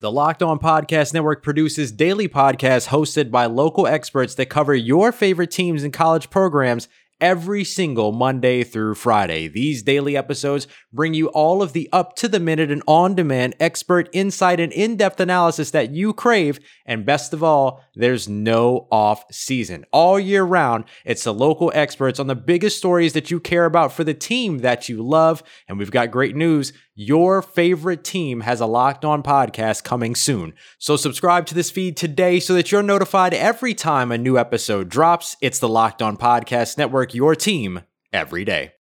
The Locked On Podcast Network produces daily podcasts hosted by local experts that cover your favorite teams and college programs every single Monday through Friday. These daily episodes bring you all of the up to the minute and on demand expert insight and in depth analysis that you crave. And best of all, there's no off season. All year round, it's the local experts on the biggest stories that you care about for the team that you love. And we've got great news. Your favorite team has a locked on podcast coming soon. So subscribe to this feed today so that you're notified every time a new episode drops. It's the Locked On Podcast Network, your team every day.